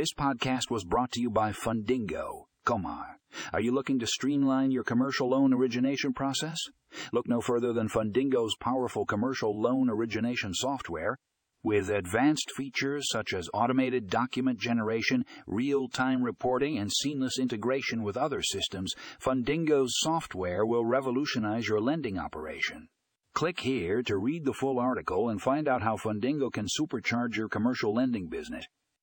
This podcast was brought to you by Fundingo. Comar. Are you looking to streamline your commercial loan origination process? Look no further than Fundingo's powerful commercial loan origination software. With advanced features such as automated document generation, real time reporting, and seamless integration with other systems, Fundingo's software will revolutionize your lending operation. Click here to read the full article and find out how Fundingo can supercharge your commercial lending business.